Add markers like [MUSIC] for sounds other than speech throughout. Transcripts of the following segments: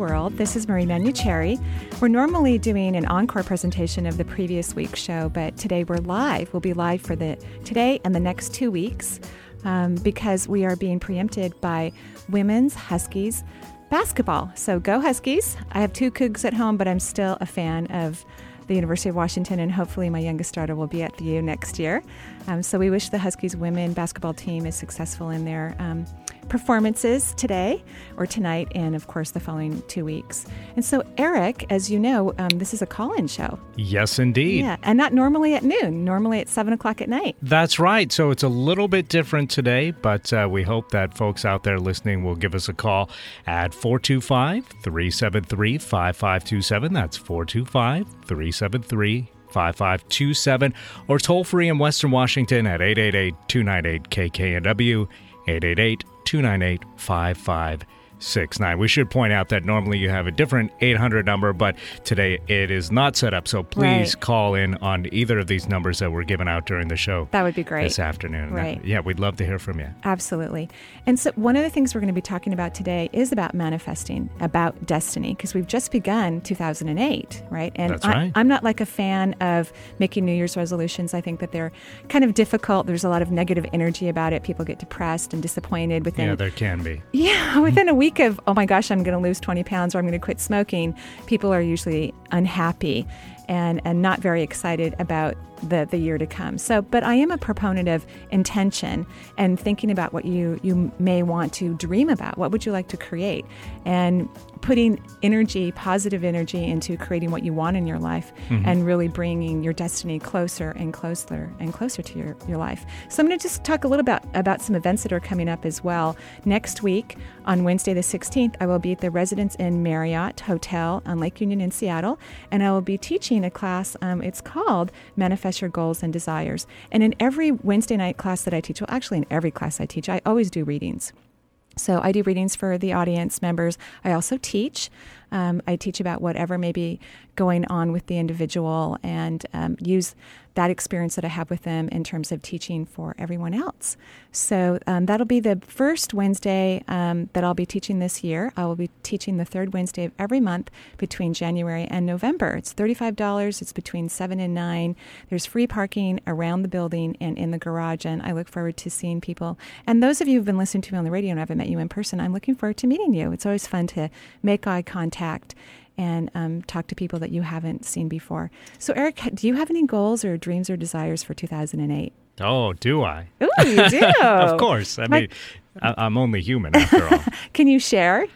World. This is Marie Manuchehri. We're normally doing an encore presentation of the previous week's show, but today we're live. We'll be live for the today and the next two weeks um, because we are being preempted by women's Huskies basketball. So go Huskies! I have two Cougs at home, but I'm still a fan of the University of Washington, and hopefully my youngest daughter will be at the U next year. Um, so we wish the Huskies women basketball team is successful in their um, performances today or tonight, and of course the following two weeks. And so, Eric, as you know, um, this is a call-in show. Yes, indeed. Yeah, and not normally at noon. Normally at seven o'clock at night. That's right. So it's a little bit different today, but uh, we hope that folks out there listening will give us a call at 425 373 5527. That's 425 373 5527 or toll free in Western Washington at 888 298 KKNW 888 298 5569. We should point out that normally you have a different 800 number, but today it is not set up. So please Right. call in on either of these numbers that were given out during the show That would be great. this afternoon. Uh, right. Yeah, we'd love to hear from you. Absolutely. And so, one of the things we're going to be talking about today is about manifesting, about destiny, because we've just begun 2008, right? And That's I, I'm not like a fan of making New Year's resolutions. I think that they're kind of difficult. There's a lot of negative energy about it. People get depressed and disappointed within Yeah, there can be. yeah, [LAUGHS] within a week of, oh my gosh, I'm going to lose 20 pounds or I'm going to quit smoking, people are usually unhappy and, and not very excited about the, the year to come. So, but I am a proponent of intention and thinking about what you, you may want to dream about. What would you like to create? And putting energy, positive energy, into creating what you want in your life and really bringing your destiny closer and closer and closer to your, your life. So I'm going to just talk a little bit about some events that are coming up as well. Next week, on Wednesday the 16th, I will be at the Residence Inn Marriott Hotel on Lake Union in Seattle, and I will be teaching a class. Um, it's called Manifest Your Goals and Desires. And in every Wednesday night class that I teach, well, actually in every class I teach, I always do readings. So I do readings for the audience members. I also teach. Um, I teach about whatever may be going on with the individual and um, use that experience that I have with them in terms of teaching for everyone else. So um, that'll be the first Wednesday um, that I'll be teaching this year. I will be teaching the third Wednesday of every month between January and November. It's $35. It's between 7 and 9. There's free parking around the building and in the garage, and I look forward to seeing people. And those of you who've been listening to me on the radio and haven't met you in person, I'm looking forward to meeting you. It's always fun to make eye contact and um, talk to people that you haven't seen before. So, Eric, do you have any goals or dreams or desires for 2008? Oh, do I? Ooh, you [LAUGHS] do. Of course. I My- mean, I, I'm only human after all. [LAUGHS] Can you share?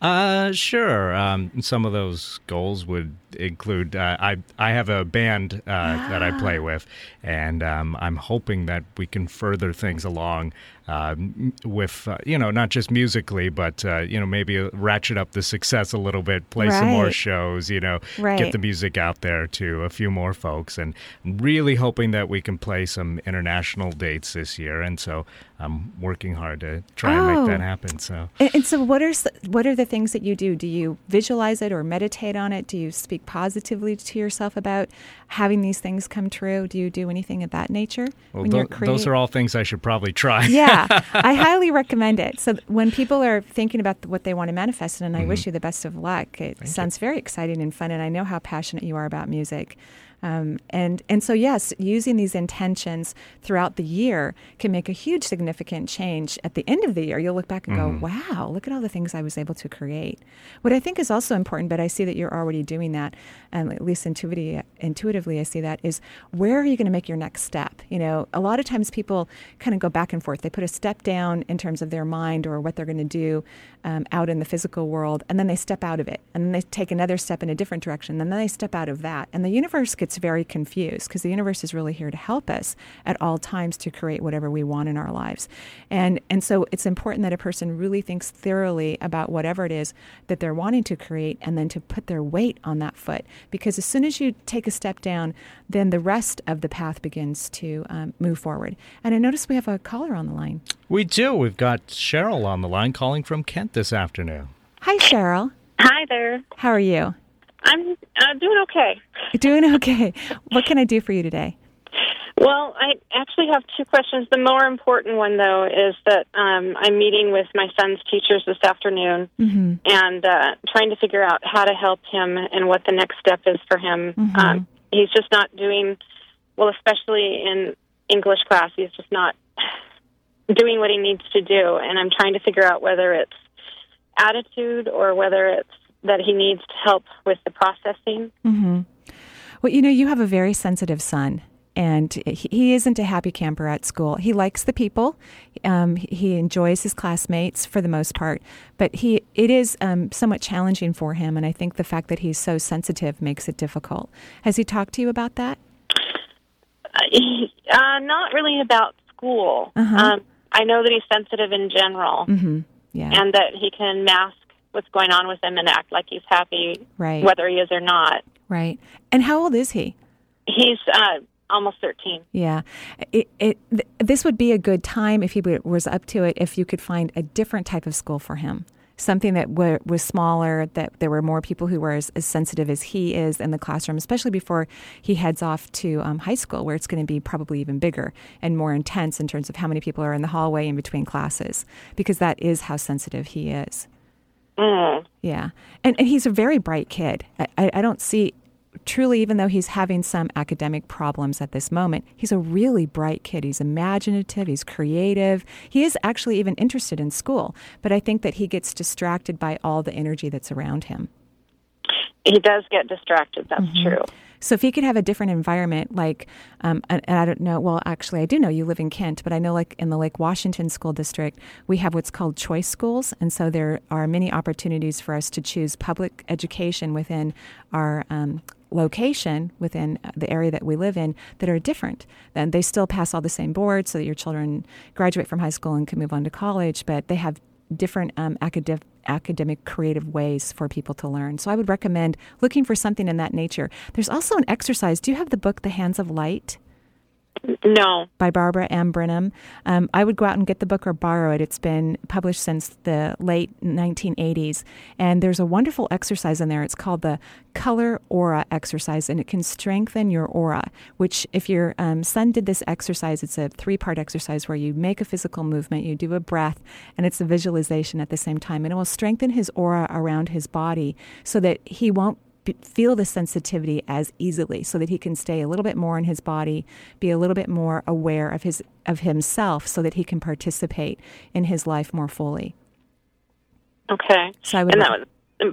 Uh, sure. Um, some of those goals would include uh, I I have a band uh, that I play with, and um, I'm hoping that we can further things along um, with uh, you know not just musically, but uh, you know maybe ratchet up the success a little bit, play some more shows, you know, Right. get the music out there to a few more folks, and really hoping that we can play some international dates this year. And so I'm working hard to try and Oh. make that happen. So. And, and so, what are what are the things that you do? Do you visualize it or meditate on it? Do you speak positively to yourself about having these things come true? Do you do anything of that nature Well, when tho- you're those are all things I should probably try. yeah, I [LAUGHS] highly recommend it. So when people are thinking about what they want to manifest, and I Mm-hmm. wish you the best of luck. It sounds very exciting and fun, and I know how passionate you are about music. Um, and and so yes, using these intentions throughout the year can make a huge significant change. At the end of the year, you'll look back and go, "Wow, look at all the things I was able to create." What I think is also important, but I see that you're already doing that, um, at least intuitively, intuitively, I see that is where are you going to make your next step? You know, a lot of times people kind of go back and forth. They put a step down in terms of their mind or what they're going to do um, out in the physical world, and then they step out of it, and then they take another step in a different direction, and then they step out of that, and the universe gets very confused because the universe is really here to help us at all times to create whatever we want in our lives. And and so it's important that a person really thinks thoroughly about whatever it is that they're wanting to create and then to put their weight on that foot because as soon as you take a step down, then the rest of the path begins to um, move forward. And I notice we have a caller on the line. We do. We've got Cheryl on the line calling from Kent this afternoon. Hi, Cheryl. Hi there. How are you? I'm uh, doing okay. Doing okay. What can I do for you today? Well, I actually have two questions. The more important one, though, is that um, I'm meeting with my son's teachers this afternoon Mm-hmm. and uh, trying to figure out how to help him and what the next step is for him. Mhm. Um, he's just not doing well, especially in English class. He's just not doing what he needs to do, and I'm trying to figure out whether it's attitude or whether it's that he needs help with the processing. Mm-hmm. Well, you know, you have a very sensitive son, and he isn't a happy camper at school. He likes the people. Um, he enjoys his classmates for the most part, but he it is um, somewhat challenging for him. And I think the fact that he's so sensitive makes it difficult. Has he talked to you about that? Uh, not really about school. Uh-huh. Um, I know that he's sensitive in general, Mm-hmm. Yeah. and that he can mask what's going on with him and act like he's happy, right. whether he is or not. Right. And how old is he? He's uh, almost thirteen. Yeah, it, it th- this would be a good time if he was up to it. If you could find a different type of school for him, something that w- was smaller, that there were more people who were as, as sensitive as he is in the classroom, especially before he heads off to um, high school, where it's going to be probably even bigger and more intense in terms of how many people are in the hallway in between classes, because that is how sensitive he is. Mm. Yeah, and and he's a very bright kid. I, I don't see truly, even though he's having some academic problems at this moment, he's a really bright kid. He's imaginative. He's creative. He is actually even interested in school, but I think that he gets distracted by all the energy that's around him. He does get distracted. That's Mm-hmm. true. So if he could have a different environment, like, um, and, and I don't know, well, actually, I do know you live in Kent, but I know, like in the Lake Washington School District, we have what's called choice schools, and so there are many opportunities for us to choose public education within our um, location within the area that we live in that are different. Then they still pass all the same boards, so that your children graduate from high school and can move on to college, but they have different um, academic academic creative ways for people to learn. So I would recommend looking for something in that nature. There's also an exercise. Do you have the book The Hands of Light? No. by Barbara Ann Brennan. Um, I would go out and get the book or borrow it. It's been published since the late 1980s. And there's a wonderful exercise in there. It's called the Color Aura Exercise, and it can strengthen your aura. Which, if your um, son did this exercise, it's a three part exercise where you make a physical movement, you do a breath, and it's a visualization at the same time. And it will strengthen his aura around his body so that he won't feel the sensitivity as easily so that he can stay a little bit more in his body be a little bit more aware of his of himself so that he can participate in his life more fully Okay. so i would And that was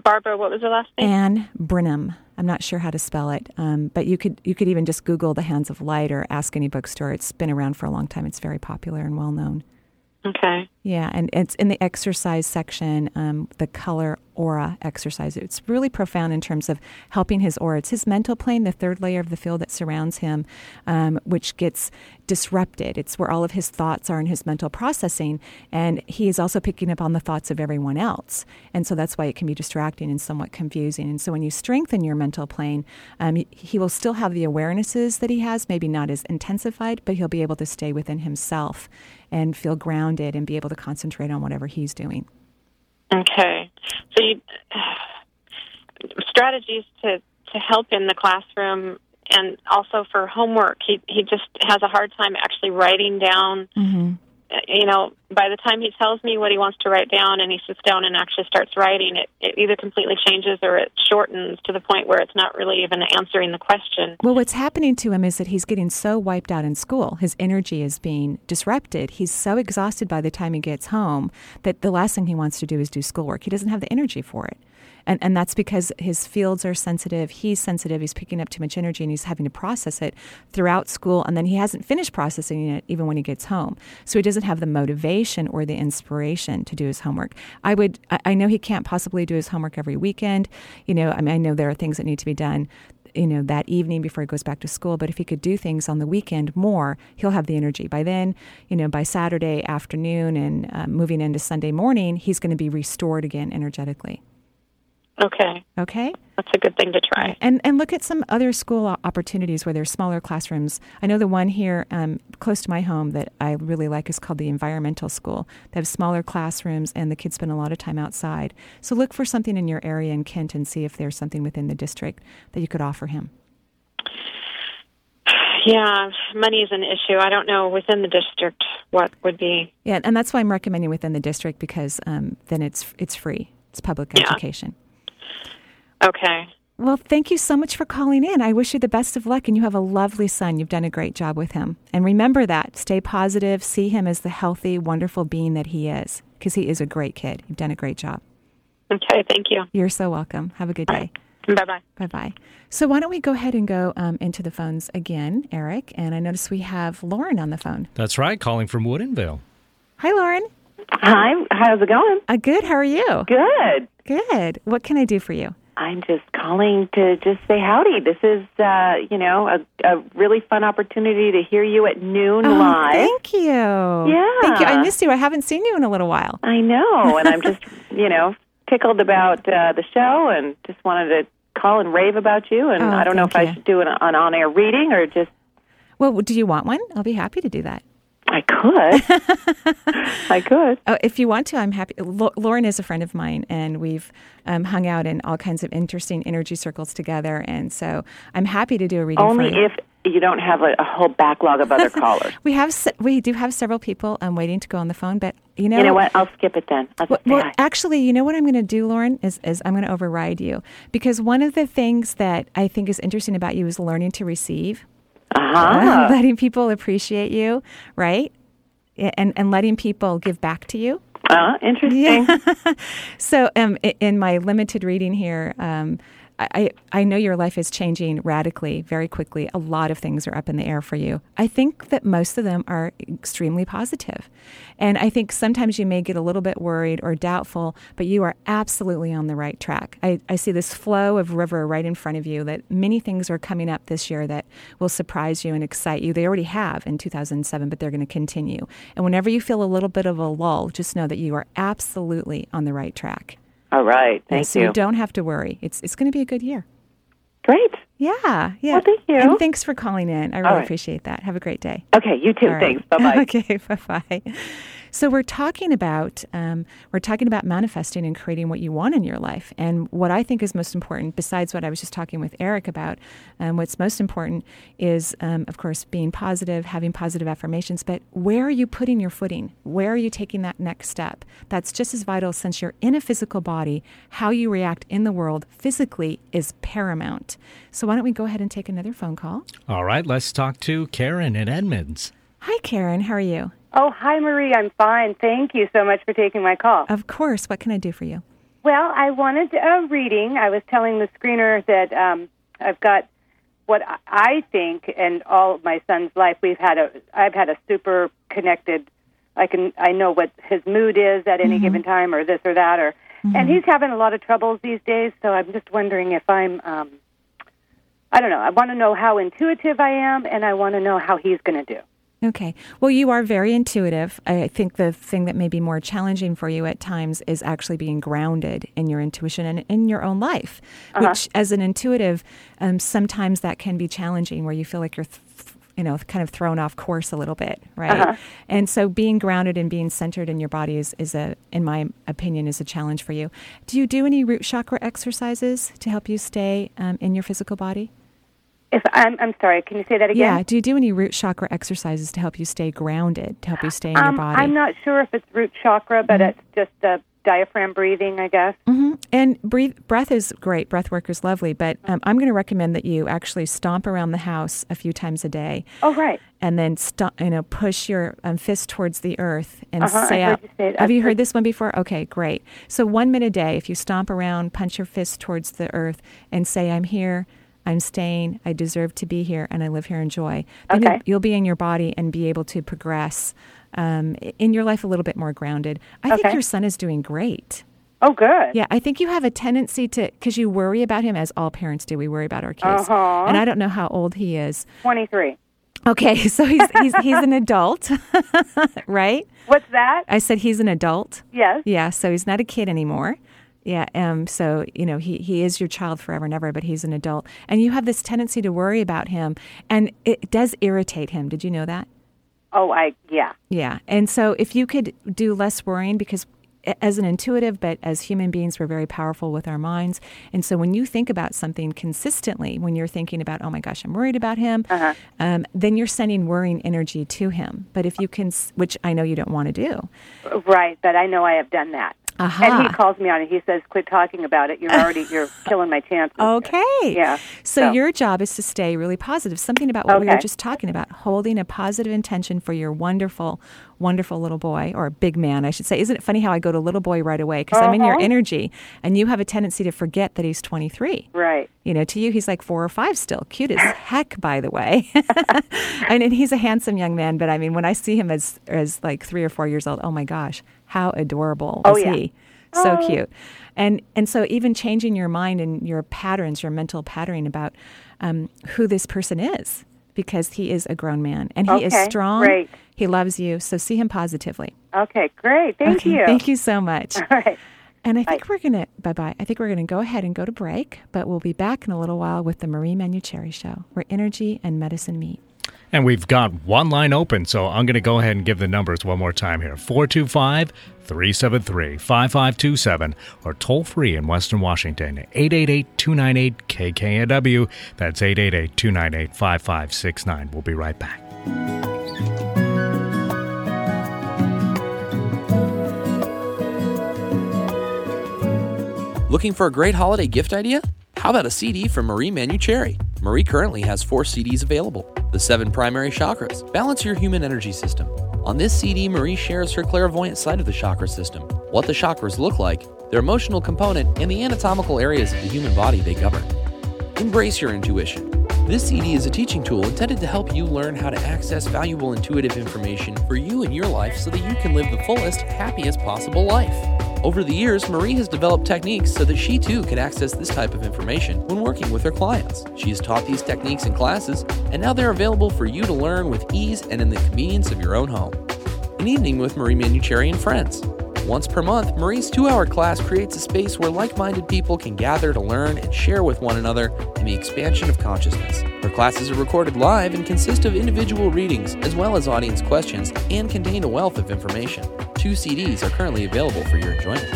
Barbara. What was her last name? Anne Brennan. I'm not sure how to spell it, um, but you could you could even just Google the Hands of Light or ask any bookstore. It's been around for a long time. It's very popular and well known. Okay. Yeah, and it's in the exercise section, um, the color aura exercise. It's really profound in terms of helping his aura. It's his mental plane, the third layer of the field that surrounds him, um, which gets disrupted. It's where all of his thoughts are in his mental processing, and he is also picking up on the thoughts of everyone else. And so that's why it can be distracting and somewhat confusing. And so when you strengthen your mental plane, um, he will still have the awarenesses that he has, maybe not as intensified, but he'll be able to stay within himself and feel grounded and be able to concentrate on whatever he's doing. Okay. So you strategies to to help in the classroom and also for homework. He he just has a hard time actually writing down. Mm-hmm. You know, by the time he tells me what he wants to write down and he sits down and actually starts writing, it, it either completely changes or it shortens to the point where it's not really even answering the question. Well, what's happening to him is that he's getting so wiped out in school. His energy is being disrupted. He's so exhausted by the time he gets home that the last thing he wants to do is do schoolwork. He doesn't have the energy for it. And, and that's because his fields are sensitive. He's sensitive. He's picking up too much energy and he's having to process it throughout school. And then he hasn't finished processing it even when he gets home. So he doesn't have the motivation or the inspiration to do his homework. I would, I I know he can't possibly do his homework every weekend. You know, I mean, I know there are things that need to be done you know that evening before he goes back to school but if he could do things on the weekend more he'll have the energy by then you know by saturday afternoon and uh, moving into sunday morning he's going to be restored again energetically Okay. okay That's a good thing to try. and and look at some other school opportunities where there's smaller classrooms. I know the one here um, close to my home that I really like is called the Environmental School. They have smaller classrooms, and the kids spend a lot of time outside. So look for something in your area in Kent and see if there's something within the district that you could offer him. Yeah, money is an issue. I don't know within the district what would be. Yeah, and that's why I'm recommending within the district because um, then it's it's free. It's public Yeah. education. Okay. Well, thank you so much for calling in. I wish you the best of luck, and you have a lovely son. You've done a great job with him. And remember that. Stay positive. See him as the healthy, wonderful being that he is, because he is a great kid. You've done a great job. Okay. Thank you. You're so welcome. Have a good day. Bye bye. Bye bye. So, why don't we go ahead and go um, into the phones again, Eric? And I notice we have Lauren on the phone. That's right, calling from Woodinville. Hi, Lauren. Hi, how's it going? Uh, good. How are you? Good. Good. What can I do for you? I'm just calling to just say howdy. This is, uh, you know, a, a really fun opportunity to hear you at noon Oh, live. thank you. Yeah. Thank you. I missed you. I haven't seen you in a little while. I know, and I'm just, [LAUGHS] you know, tickled about uh, the show and just wanted to call and rave about you. And Oh, I don't know if thank I should do an, an on-air reading or just Well, do you want one? I'll be happy to do that. I could. [LAUGHS] I could. Oh, if you want to, I'm happy. Lau- Lauren is a friend of mine, and we've um, hung out in all kinds of interesting energy circles together. And so I'm happy to do a reading Only for you. if you don't have a, a whole backlog of other [LAUGHS] callers. we have se- we do have several people um, waiting to go on the phone, but you know You know what? I'll skip it then. Well, well, actually, you know what I'm going to do, Lauren, is, is I'm going to override you because one of the things that I think is interesting about you is learning to receive, Uh-huh. [LAUGHS] letting people appreciate you, right, and and letting people give back to you. Uh, interesting. [LAUGHS] So, um, in my limited reading here, um, I, I know your life is changing radically, very quickly. A lot of things are up in the air for you. I think that most of them are extremely positive. And I think sometimes you may get a little bit worried or doubtful, but you are absolutely on the right track. I, I see this flow of river right in front of you that many things are coming up this year that will surprise you and excite you. They already have in 2007, but they're going to continue. And whenever you feel a little bit of a lull, just know that you are absolutely on the right track. All right. Yeah, Thank so you. you don't have to worry. It's it's going to be a good year. Great. Yeah, yeah. Well, thank you. And thanks for calling in. I really right. appreciate that. Have a great day. Okay, you too. All right. Thanks. Bye bye. [LAUGHS] okay, bye bye. So we're talking about um, we're talking about manifesting and creating what you want in your life. And what I think is most important, besides what I was just talking with Eric about, um, what's most important is, um, of course, being positive, having positive affirmations. But where are you putting your footing? Where are you taking that next step? That's just as vital since you're in a physical body. How you react in the world physically is paramount. So why don't we go ahead and take another phone call? All right, let's talk to Karen in Edmonds. Hi, Karen. How are you? Oh, hi, Marie. I'm fine. Thank you so much for taking my call. Of course. What can I do for you? Well, I wanted a reading. I was telling the screener that um, I've got what I think, and all of my son's life, we've had a. I've had a super connected. I can. I know what his mood is at any given time, or this or that, or. And he's having a lot of troubles these days. So I'm just wondering if I'm. Um, I don't know. I want to know how intuitive I am, and I want to know how he's going to do. Okay. Well, you are very intuitive. I think the thing that may be more challenging for you at times is actually being grounded in your intuition and in your own life, which, as an intuitive, um, sometimes that can be challenging where you feel like you're. Th- you know, kind of thrown off course a little bit, right? And so, being grounded and being centered in your body is, is a, in my opinion, is a challenge for you. Do you do any root chakra exercises to help you stay um, in your physical body? If I'm, I'm sorry. Can you say that again? Yeah. Do you do any root chakra exercises to help you stay grounded, to help you stay in Um, your body? I'm not sure if it's root chakra, but it's just uh, diaphragm breathing, I guess. hmm And breathe, breath is great. Breath work is lovely, but um, I'm going to recommend that you actually stomp around the house a few times a day, Oh, right. and then stomp, you know, push your um, fist towards the earth and Uh-huh, say out. you. Have you heard- this one before? Okay, great. So one minute a day, if you stomp around, punch your fist towards the earth, and say, "I'm here." I'm staying. I deserve to be here, and I live here in joy. Then Okay. you'll, be in your body and be able to progress um, in your life a little bit more grounded. I think your son is doing great. Oh, good. Yeah, I think you have a tendency to, because you worry about him, as all parents do. We worry about our kids. Uh-huh. And I don't know how old he is. 23. Okay, [LAUGHS] so he's he's he's an adult, [LAUGHS] right? What's that? I said he's an adult. Yes. Yeah, so he's not a kid anymore. Yeah, um, so you know he he is your child forever and ever, but he's an adult, and you have this tendency to worry about him, and it does irritate him. Did you know that? Oh, I, yeah. Yeah, and so if you could do less worrying, because as an intuitive, but as human beings, we're very powerful with our minds. And so when you think about something consistently, when you're thinking about, oh my gosh, I'm worried about him, Uh-huh. um, then you're sending worrying energy to him. But if you can, which I know you don't want to do. Right, but I know I have done that. Aha. And he calls me on it. He says, "Quit talking about it. You're [LAUGHS] already you're killing my chances." Okay. Yeah. So, So- your job is to stay really positive. Something about what we were just talking about, holding a positive intention for your wonderful, wonderful little boy or big man, I should say. Isn't it funny how I go to little boy right away because I'm in your Uh-huh. energy, and you have a tendency to forget that he's 23. Right. You know, to you, he's like four or five still. Cute as [LAUGHS] heck, by the way. [LAUGHS] and, and he's a handsome young man, but I mean, when I see him as as like three or four years old, oh my gosh, how adorable Oh, is yeah. he? So cute. And and so even changing your mind and your patterns, your mental patterning about um, who this person is, because he is a grown man and he is strong. great. He loves you. So see him positively. Okay, great. Thank Okay, you. Thank you so much. [LAUGHS] All right. And I think we're going to, bye bye. I think we're going to go ahead and go to break, but we'll be back in a little while with the Marie Manuchehri Show, where energy and medicine meet. And we've got one line open, so I'm going to go ahead and give the numbers one more time here 425 373 5527 or toll free in Western Washington 888 298 KKNW. That's 888 298 5569. We'll be right back. Looking for a great holiday gift idea? How about a CD from Marie Manuchehri? Marie currently has four CDs available. The seven primary chakras balance your human energy system. On this CD, Marie shares her clairvoyant side of the chakra system, what the chakras look like, their emotional component, and the anatomical areas of the human body they govern. Embrace your intuition. This CD is a teaching tool intended to help you learn how to access valuable intuitive information for you and your life so that you can live the fullest, happiest possible life. Over the years, Marie has developed techniques so that she too can access this type of information when working with her clients. She has taught these techniques in classes, and now they're available for you to learn with ease and in the convenience of your own home. An evening with Marie Manuchehri and friends. Once per month, Marie's two hour class creates a space where like minded people can gather to learn and share with one another in the expansion of consciousness. Her classes are recorded live and consist of individual readings as well as audience questions and contain a wealth of information. Two CDs are currently available for your enjoyment.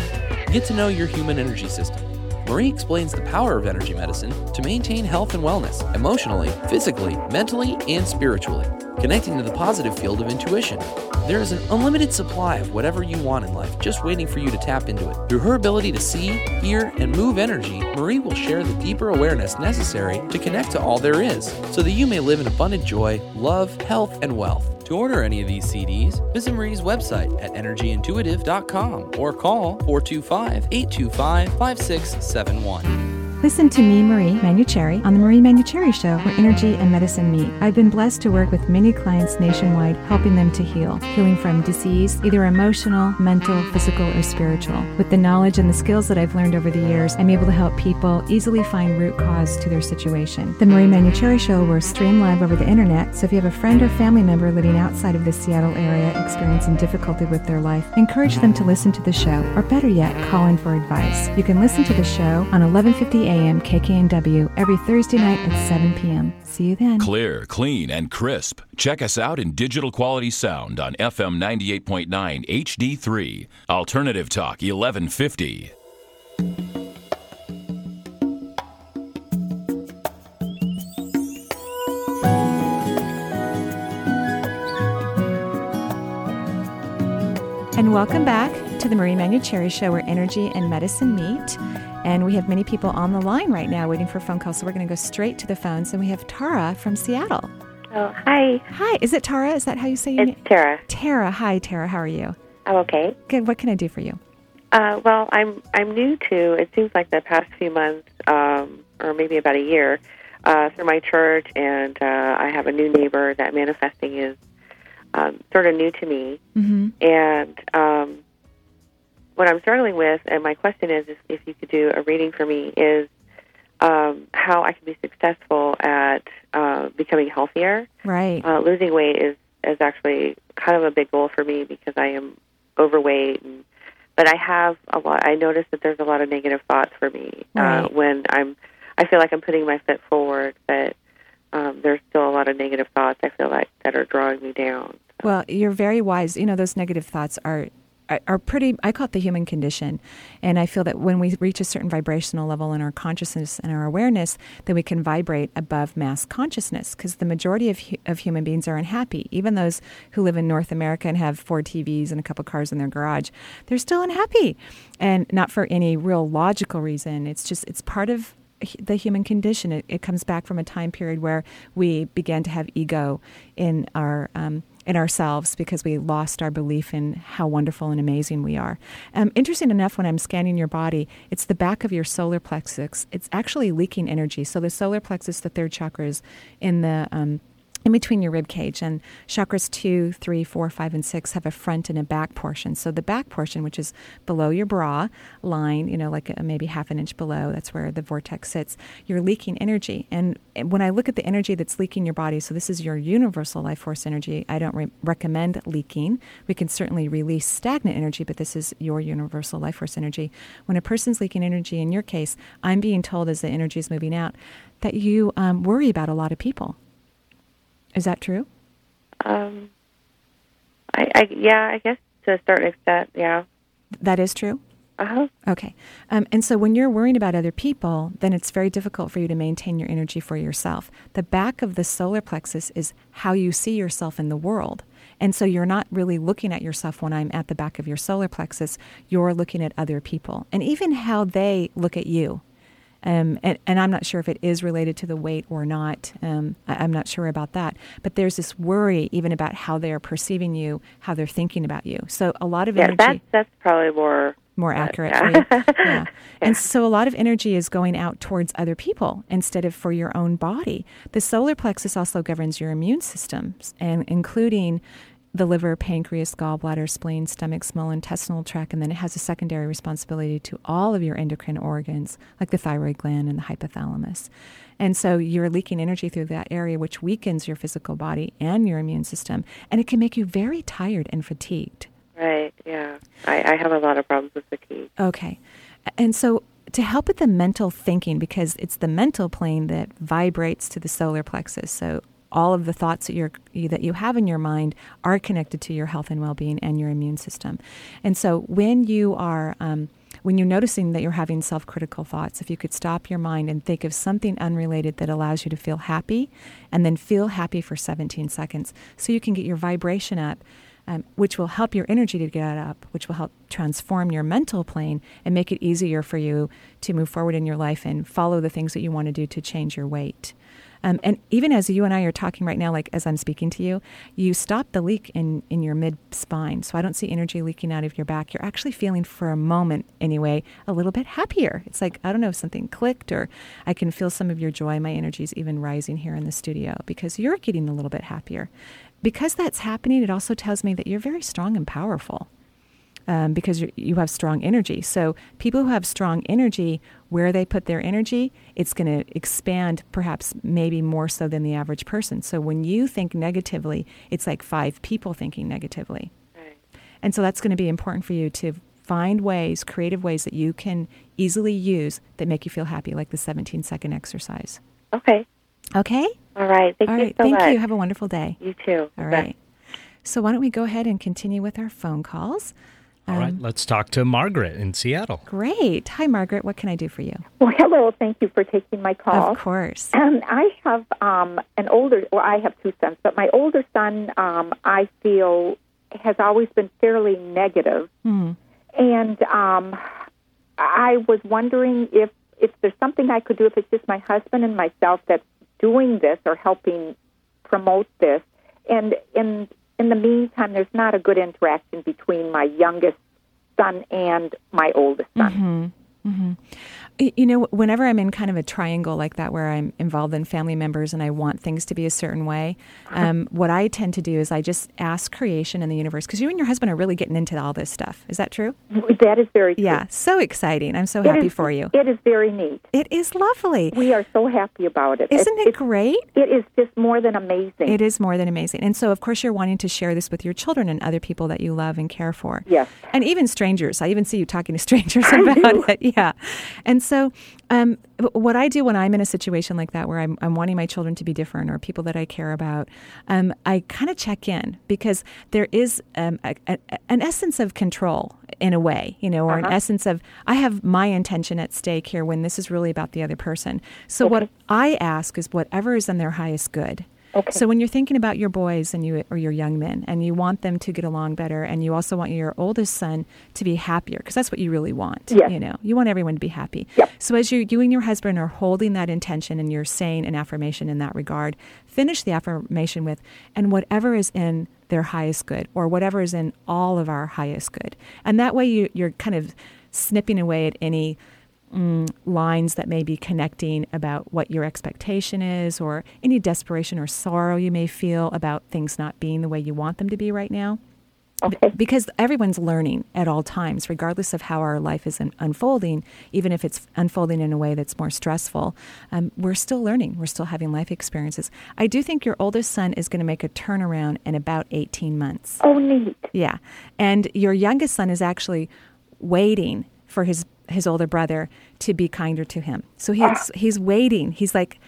Get to know your human energy system. Marie explains the power of energy medicine to maintain health and wellness emotionally, physically, mentally, and spiritually, connecting to the positive field of intuition. There is an unlimited supply of whatever you want in life just waiting for you to tap into it. Through her ability to see, hear, and move energy, Marie will share the deeper awareness necessary to connect to all there is so that you may live in abundant joy, love, health, and wealth. To order any of these CDs, visit Marie's website at energyintuitive.com or call 425 825 5671. Listen to me, Marie Manuchehri, on the Marie Manuchehri Show, where energy and medicine meet. I've been blessed to work with many clients nationwide, helping them to heal, healing from disease, either emotional, mental, physical, or spiritual. With the knowledge and the skills that I've learned over the years, I'm able to help people easily find root cause to their situation. The Marie Manuchehri Show will stream live over the internet, so if you have a friend or family member living outside of the Seattle area experiencing difficulty with their life, encourage them to listen to the show, or better yet, call in for advice. You can listen to the show on 1150 a.m. KKNW every Thursday night at 7 p.m. See you then. Clear, clean, and crisp. Check us out in digital quality sound on FM 98.9 HD3. Alternative Talk 1150. And welcome back to the Marie Manuchehri Show, where energy and medicine meet. And we have many people on the line right now waiting for phone calls, so we're going to go straight to the phones. And we have Tara from Seattle. Oh, hi. Hi, is it Tara? Is that how you say your It's name? Tara. Tara. Hi, Tara. How are you? I'm okay. Good. What can I do for you? Uh, well, I'm I'm new to. It seems like the past few months, um, or maybe about a year, uh, through my church, and uh, I have a new neighbor that manifesting is um, sort of new to me. Mm-hmm. And um, what I'm struggling with, and my question is, is if you could do a reading for me, is um, how I can be successful at uh, becoming healthier. Right. Uh, losing weight is is actually kind of a big goal for me because I am overweight, and, but I have a lot. I notice that there's a lot of negative thoughts for me uh, when I'm. I feel like I'm putting my foot forward, but um, there's still a lot of negative thoughts. I feel like that are drawing me down. Well, you're very wise. You know, those negative thoughts are are- pretty I call it the human condition. And I feel that when we reach a certain vibrational level in our consciousness and our awareness, then we can vibrate above mass consciousness because the majority of of human beings are unhappy. Even those who live in North America and have four TVs and a couple cars in their garage, they're still unhappy. And not for any real logical reason. It's just it's part of the human condition. It, it comes back from a time period where we began to have ego in our um, in ourselves because we lost our belief in how wonderful and amazing we are. Um, interesting enough, when I'm scanning your body, it's the back of your solar plexus. It's actually leaking energy. So the solar plexus, the third chakra, is in the um, in between your rib cage and chakras two, three, four, five, and six have a front and a back portion. So the back portion, which is below your bra line, you know, like a, maybe half an inch below, that's where the vortex sits. You're leaking energy, and when I look at the energy that's leaking your body, so this is your universal life force energy. I don't re- recommend leaking. We can certainly release stagnant energy, but this is your universal life force energy. When a person's leaking energy, in your case, I'm being told as the energy is moving out that you um, worry about a lot of people. Is that true? Um, I, I yeah, I guess to a certain extent, yeah. That is true. Uh huh. Okay. Um, and so when you're worrying about other people, then it's very difficult for you to maintain your energy for yourself. The back of the solar plexus is how you see yourself in the world. And so you're not really looking at yourself when I'm at the back of your solar plexus. You're looking at other people and even how they look at you. Um, and, and I'm not sure if it is related to the weight or not. Um, I, I'm not sure about that. But there's this worry even about how they are perceiving you, how they're thinking about you. So a lot of Yeah, energy that's that's probably more more uh, accurate [LAUGHS] yeah. Yeah. And so a lot of energy is going out towards other people instead of for your own body. The solar plexus also governs your immune systems and including the liver, pancreas, gallbladder, spleen, stomach, small intestinal tract, and then it has a secondary responsibility to all of your endocrine organs, like the thyroid gland and the hypothalamus. And so you're leaking energy through that area, which weakens your physical body and your immune system, and it can make you very tired and fatigued. Right. Yeah. I, I have a lot of problems with fatigue. Okay. And so to help with the mental thinking, because it's the mental plane that vibrates to the solar plexus. So all of the thoughts that, you're, you, that you have in your mind are connected to your health and well-being and your immune system. And so when you are um, when you're noticing that you're having self-critical thoughts, if you could stop your mind and think of something unrelated that allows you to feel happy, and then feel happy for 17 seconds, so you can get your vibration up um, which will help your energy to get up, which will help transform your mental plane and make it easier for you to move forward in your life and follow the things that you want to do to change your weight. Um, and even as you and I are talking right now, like as I'm speaking to you, you stop the leak in, in your mid spine. So I don't see energy leaking out of your back. You're actually feeling, for a moment anyway, a little bit happier. It's like, I don't know if something clicked or I can feel some of your joy. My energy is even rising here in the studio because you're getting a little bit happier because that's happening, it also tells me that you're very strong and powerful um, because you you have strong energy. So, people who have strong energy, where they put their energy, it's going to expand perhaps maybe more so than the average person. So, when you think negatively, it's like five people thinking negatively. Right. And so, that's going to be important for you to find ways, creative ways that you can easily use that make you feel happy, like the 17 second exercise. Okay. Okay? All right. Thank All you so Thank much. you. Have a wonderful day. You too. All Bye. right. So why don't we go ahead and continue with our phone calls? All right, Um, let's talk to Margaret in Seattle. Great. Hi, Margaret. What can I do for you? Well, hello. Thank you for taking my call. Of course. Um, [CLEARS THROAT] I have um, an older, well, I have two sons, but my older son, um, I feel, has always been fairly negative. Hmm. And um, I was wondering if, if there's something I could do, if it's just my husband and myself that's doing this or helping promote this. And in, in the meantime, there's not a good interaction between my youngest son and my oldest son. hmm Y- You know, whenever I'm in kind of a triangle like that where I'm involved in family members and I want things to be a certain way, um, what I tend to do is I just ask creation and the universe because you and your husband are really getting into all this stuff. Is that true? That is very true. Yeah, so exciting. I'm so It happy is- for you. It is very neat. It is lovely. We are so happy about it. Isn't it it's, great? It is just more than amazing. It is more than amazing. And so, of course, you're wanting to share this with your children and other people that you love and care for. Yes. And even strangers. I even see you talking to [LAUGHS] strangers about it. Yeah. And so, um, what I do when I'm in a situation like that where I'm, I'm wanting my children to be different or people that I care about, um, I kind of check in because there is um, a, a, an essence of control in a way, you know, or an essence of I have my intention at stake here when this is really about the other person. So, what I ask is whatever is in their highest good. Okay. So when you're thinking about your boys and you or your young men and you want them to get along better and you also want your oldest son to be happier because that's what you really want. Yes. You know, you want everyone to be happy. Yep. So as you you and your husband are holding that intention and you're saying an affirmation in that regard, finish the affirmation with and whatever is in their highest good or whatever is in all of our highest good. And that way you you're kind of snipping away at any mm, lines that may be connecting about what your expectation is or any desperation or sorrow you may feel about things not being the way you want them to be right now. Okay. Because everyone's learning at all times, regardless of how our life is unfolding, even if it's unfolding in a way that's more stressful, um, we're still learning. We're still having life experiences. I do think your oldest son is going to make a turnaround in about 18 months. Oh, neat. Yeah. And your youngest son is actually waiting for his his older brother to be kinder to him. So he's he's waiting. He's like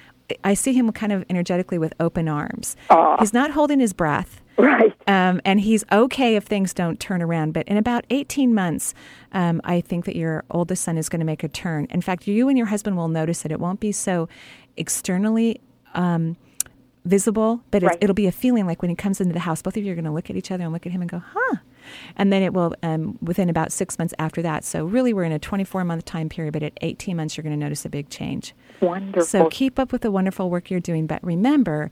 I see him kind of energetically with open arms. He's not holding his breath. Right. Um, and he's okay if things don't turn around. But in about 18 months, um, I think that your oldest son is going to make a turn. In fact, you and your husband will notice it. It won't be so externally um, visible, but it's, Right. it'll be a feeling like when he comes into the house, both of you are going to look at each other and look at him and go, huh. And then it will, um, within about six months after that. So really, we're in a 24 month time period, but at 18 months, you're going to notice a big change. Wonderful. So keep up with the wonderful work you're doing, but remember,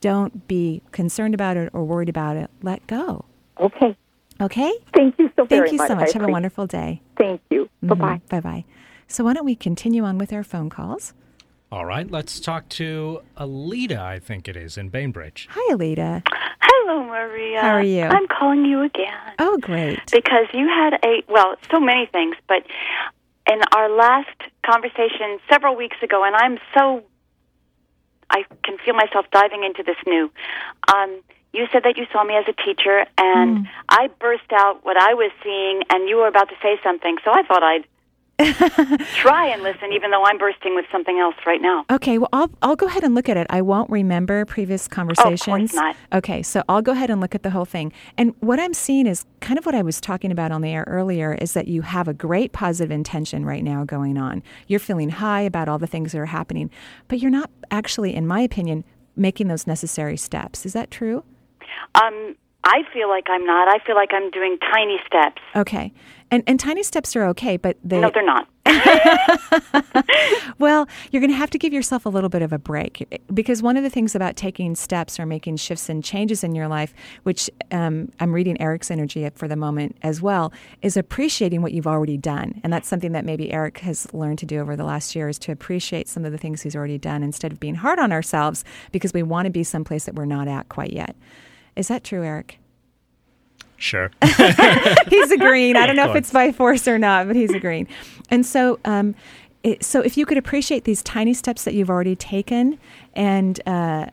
don't be concerned about it or worried about it. Let go. okay. Okay? Thank you so very Thank you much. so I much. Have a wonderful day. Thank you. Bye bye. Bye bye. So why don't we continue on with our phone calls? All right, let's talk to Alita, I think it is, in Bainbridge. Hi, Alita. Hello, Maria. How are you? I'm calling you again Oh, great. because you had a well, so many things, but in our last conversation several weeks ago, and I'm so I can feel myself diving into this new. Um, you said that you saw me as a teacher, and I burst out what I was seeing, and you were about to say something, so I thought I'd [LAUGHS] try and listen, even though I'm bursting with something else right now. Okay, well, I'll, I'll go ahead and look at it. I won't remember previous conversations. Of course not. Okay, so I'll go ahead and look at the whole thing. And what I'm seeing is kind of what I was talking about on the air earlier is that you have a great positive intention right now going on. You're feeling high about all the things that are happening, but you're not actually, in my opinion, making those necessary steps. Is that true? Um, I feel like I'm not. I feel like I'm doing tiny steps. Okay. And, and tiny steps are okay, but they. No, they're not. [LAUGHS] Well, you're going to have to give yourself a little bit of a break because one of the things about taking steps or making shifts and changes in your life, which um, I'm reading Eric's energy for the moment as well, is appreciating what you've already done. And that's something that maybe Eric has learned to do over the last year is to appreciate some of the things he's already done instead of being hard on ourselves because we want to be someplace that we're not at quite yet. Is that true, Eric? Sure. [LAUGHS] [LAUGHS] he's a agreeing. I don't know if it's by force or not, but he's agreeing. And so, um, it, so if you could appreciate these tiny steps that you've already taken, and uh,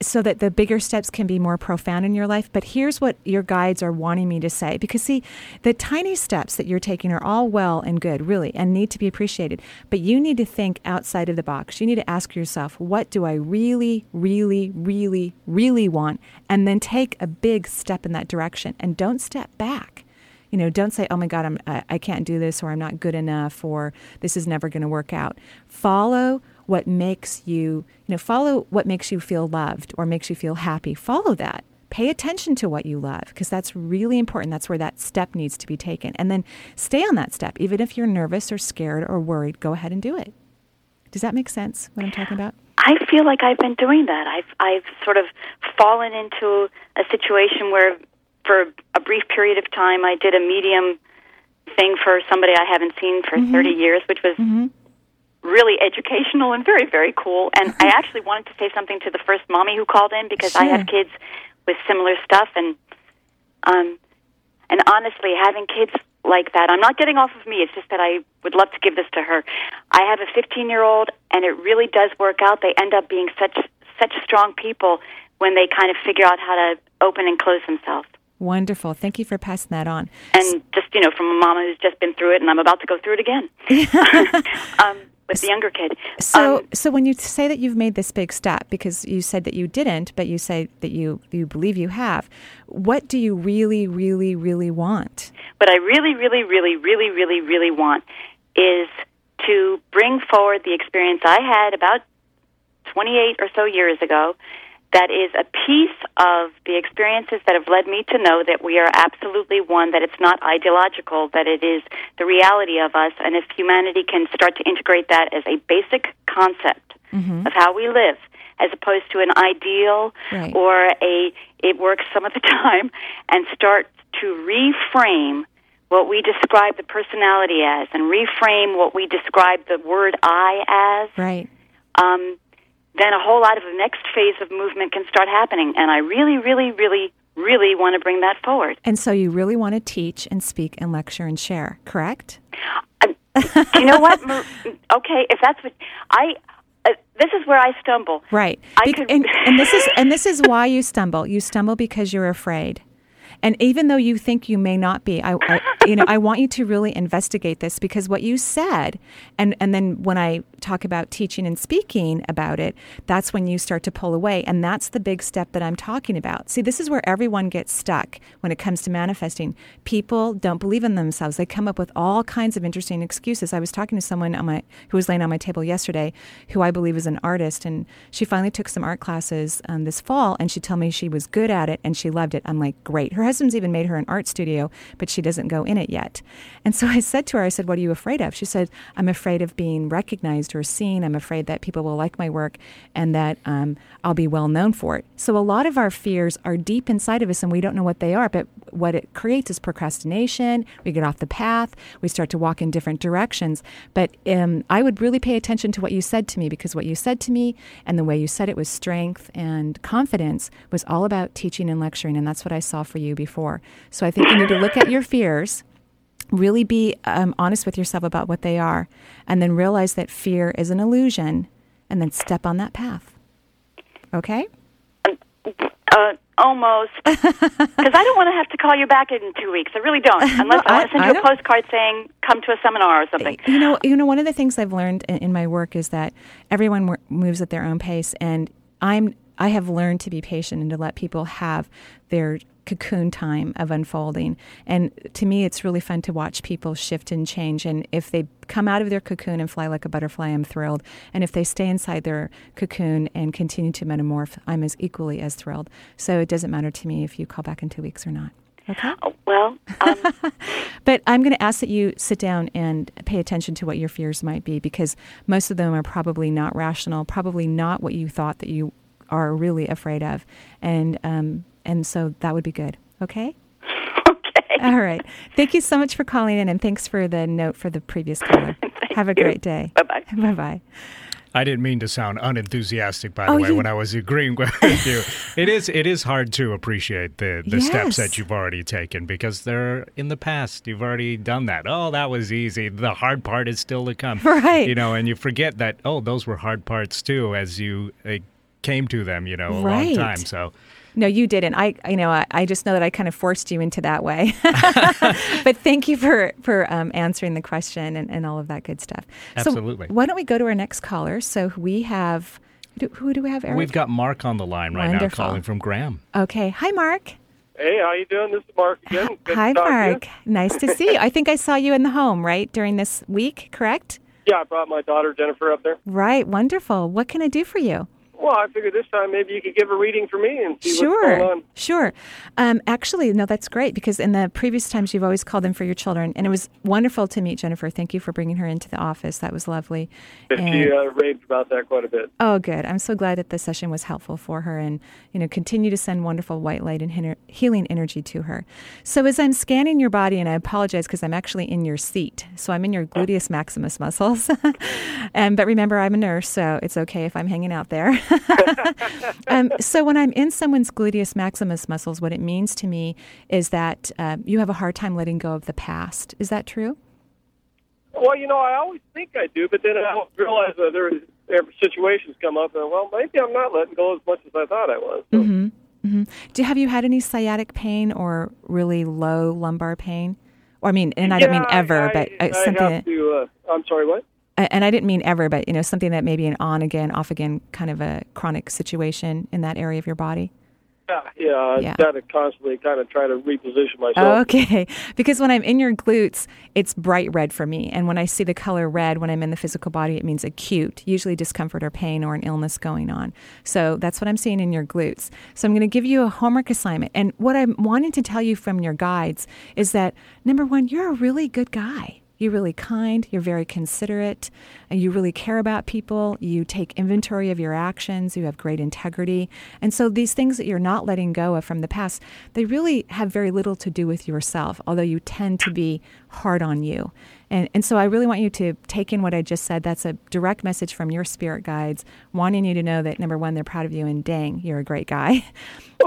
so that the bigger steps can be more profound in your life. But here's what your guides are wanting me to say because, see, the tiny steps that you're taking are all well and good, really, and need to be appreciated. But you need to think outside of the box. You need to ask yourself, what do I really, really, really, really want? And then take a big step in that direction and don't step back. You know, don't say, "Oh my God, I'm I, I can't do this," or "I'm not good enough," or "This is never going to work out." Follow what makes you, you know, follow what makes you feel loved or makes you feel happy. Follow that. Pay attention to what you love because that's really important. That's where that step needs to be taken, and then stay on that step, even if you're nervous or scared or worried. Go ahead and do it. Does that make sense? What I'm talking about? I feel like I've been doing that. I've I've sort of fallen into a situation where, for a brief period of time, I did a medium thing for somebody I haven't seen for Mm-hmm. 30 years, which was really educational and very, very cool. And I actually wanted to say something to the first mommy who called in because I have kids with similar stuff, and um, and honestly, having kids like that, I'm not getting off of me. It's just that I would love to give this to her. I have a 15 year old, and it really does work out. They end up being such such strong people when they kind of figure out how to open and close themselves. Wonderful. Thank you for passing that on. And just you know, from a mama who's just been through it, and I'm about to go through it again [LAUGHS] [LAUGHS] um, with the younger kid. So, Um, so when you say that you've made this big step, because you said that you didn't, but you say that you you believe you have, what do you really, really, really want? what I really, really, really, really, really, really want is to bring forward the experience I had about 28 or so years ago. That is a piece of the experiences that have led me to know that we are absolutely one, that it's not ideological, that it is the reality of us. And if humanity can start to integrate that as a basic concept of how we live, as opposed to an ideal Right. or a it works some of the [LAUGHS] time, and start to reframe what we describe the personality as and reframe what we describe the word I as, Right. um, then a whole lot of the next phase of movement can start happening. And I really, really, really, really want to bring that forward. And so you really want to teach and speak and lecture and share, correct? you know what? Okay, if that's what I. Uh, this is where I stumble. Right. I Bec- could- and, and this is [LAUGHS] and this is why you stumble. You stumble because you're afraid. And even though you think you may not be, I, I you know, I want you to really investigate this because what you said, and and then when I talk about teaching and speaking about it, that's when you start to pull away, and that's the big step that I'm talking about. See, this is where everyone gets stuck when it comes to manifesting. People don't believe in themselves; they come up with all kinds of interesting excuses. I was talking to someone on my who was laying on my table yesterday, who I believe is an artist, and she finally took some art classes um, this fall, and she told me she was good at it and she loved it. I'm like, great. Her husband's even made her an art studio, but she doesn't go in it yet. And so I said to her, I said, What are you afraid of? She said, I'm afraid of being recognized or seen. I'm afraid that people will like my work and that um, I'll be well known for it. So a lot of our fears are deep inside of us and we don't know what they are, but what it creates is procrastination. We get off the path, we start to walk in different directions. But um, I would really pay attention to what you said to me because what you said to me and the way you said it was strength and confidence was all about teaching and lecturing. And that's what I saw for you before. So I think you need to look at your fears really be um, honest with yourself about what they are and then realize that fear is an illusion and then step on that path okay Uh, almost. [LAUGHS] Because I don't want to have to call you back in two weeks. I really don't. [LAUGHS] Unless I, I- want to send I you a don't- postcard saying, come to a seminar or something. you know you know one of the things i've learned in, in my work is that everyone moves at their own pace and i'm i have learned to be patient and to let people have their cocoon time of unfolding. And to me it's really fun to watch people shift and change. And if they come out of their cocoon and fly like a butterfly i'm thrilled. And if they stay inside their cocoon and continue to metamorph i'm as equally as thrilled. So it doesn't matter to me if you call back in two weeks or not. Okay? Oh, Well, um, [LAUGHS] but I'm going to ask that you sit down and pay attention to what your fears might be because most of them are probably not rational, probably not what you thought that you are really afraid of. And, um, and so that would be good. Okay? [LAUGHS] okay. All right. Thank you so much for calling in and thanks for the note for the previous caller. [LAUGHS] Have a you. great day. Bye bye. Bye bye. I didn't mean to sound unenthusiastic, by the Oh, way, you- when I was agreeing [LAUGHS] with you. It is it is hard to appreciate the, the steps that you've already taken because they're in the past. You've already done that. Oh, that was easy. The hard part is still to come. Right. You know, and you forget that, oh, those were hard parts too as you uh, came to them, you know, a long time. So No, you didn't. I, you know, I, I just know that I kind of forced you into that way. [LAUGHS] but thank you for for um, answering the question and, and all of that good stuff. Absolutely. So why don't we go to our next caller? So we have, who do, who do we have, Eric? we've got Mark on the line right Wonderful. now calling from Graham. Okay. Hi, Mark. Hey, how you doing? This is Mark again. Good Hi, to talk to. Mark. Nice to see you. I think I saw you in the home, right, during this week, correct? Yeah, I brought my daughter Jennifer up there. Right. Wonderful. What can I do for you? Well, I figured this time maybe you could give a reading for me and see sure, what's going on. Sure. Um, actually, no, that's great because in the previous times you've always called them for your children, and it was wonderful to meet Jennifer. Thank you for bringing her into the office. That was lovely. And, she uh, raved about that quite a bit. Oh, good. I'm so glad that the session was helpful for her, and you know, continue to send wonderful white light and healing energy to her. So as I'm scanning your body, and I apologize because I'm actually in your seat, so I'm in your gluteus maximus muscles. [LAUGHS] and but remember, I'm a nurse, so it's okay if I'm hanging out there. [LAUGHS] um, so when I'm in someone's gluteus maximus muscles, what it means to me is that uh, you have a hard time letting go of the past. Is that true? Well, you know, I always think I do, but then I realize that there, there situations come up, and well, maybe I'm not letting go as much as I thought I was. So. Mm-hmm. Mm-hmm. Do have you had any sciatic pain or really low lumbar pain? Or I mean, and I yeah, don't mean ever, I, but uh, something. I have to, uh, I'm sorry, what? And I didn't mean ever, but you know something that maybe an on again, off again kind of a chronic situation in that area of your body. Yeah, yeah, Yeah. I've got to constantly kind of try to reposition myself. Okay, [LAUGHS] because when I'm in your glutes, it's bright red for me, and when I see the color red when I'm in the physical body, it means acute, usually discomfort or pain or an illness going on. So that's what I'm seeing in your glutes. So I'm going to give you a homework assignment, and what I'm wanting to tell you from your guides is that number one, you're a really good guy. You're really kind. You're very considerate. And you really care about people. You take inventory of your actions. You have great integrity. And so these things that you're not letting go of from the past, they really have very little to do with yourself, although you tend to be hard on you. And, and so I really want you to take in what I just said. That's a direct message from your spirit guides, wanting you to know that number one, they're proud of you, and dang, you're a great guy. [LAUGHS]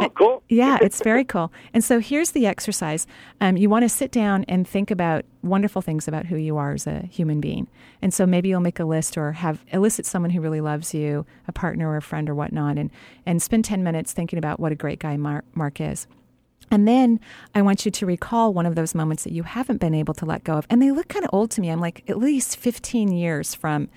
Oh, cool. yeah, it's very cool. And so here's the exercise. Um, you want to sit down and think about wonderful things about who you are as a human being. And so maybe you'll make a list or have elicit someone who really loves you, a partner or a friend or whatnot, and, and spend 10 minutes thinking about what a great guy Mark, Mark is. And then I want you to recall one of those moments that you haven't been able to let go of. And they look kind of old to me. I'm like at least 15 years from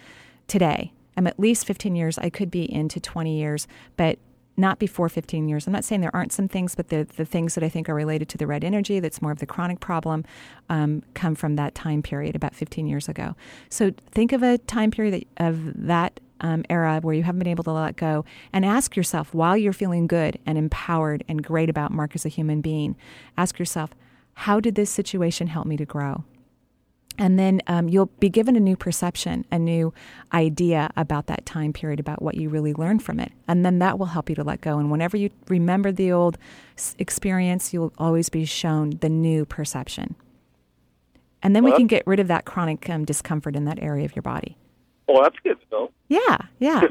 today. I'm at least 15 years. I could be into 20 years, but not before 15 years. I'm not saying there aren't some things, but the, the things that I think are related to the red energy, that's more of the chronic problem, um, come from that time period about 15 years ago. So think of a time period that, of that um, era where you haven't been able to let go and ask yourself while you're feeling good and empowered and great about Mark as a human being, ask yourself, how did this situation help me to grow? And then um, you'll be given a new perception, a new idea about that time period, about what you really learned from it. And then that will help you to let go. And whenever you remember the old experience, you'll always be shown the new perception. And then we can get rid of that chronic um, discomfort in that area of your body. Well, that's good to know. Yeah, yeah.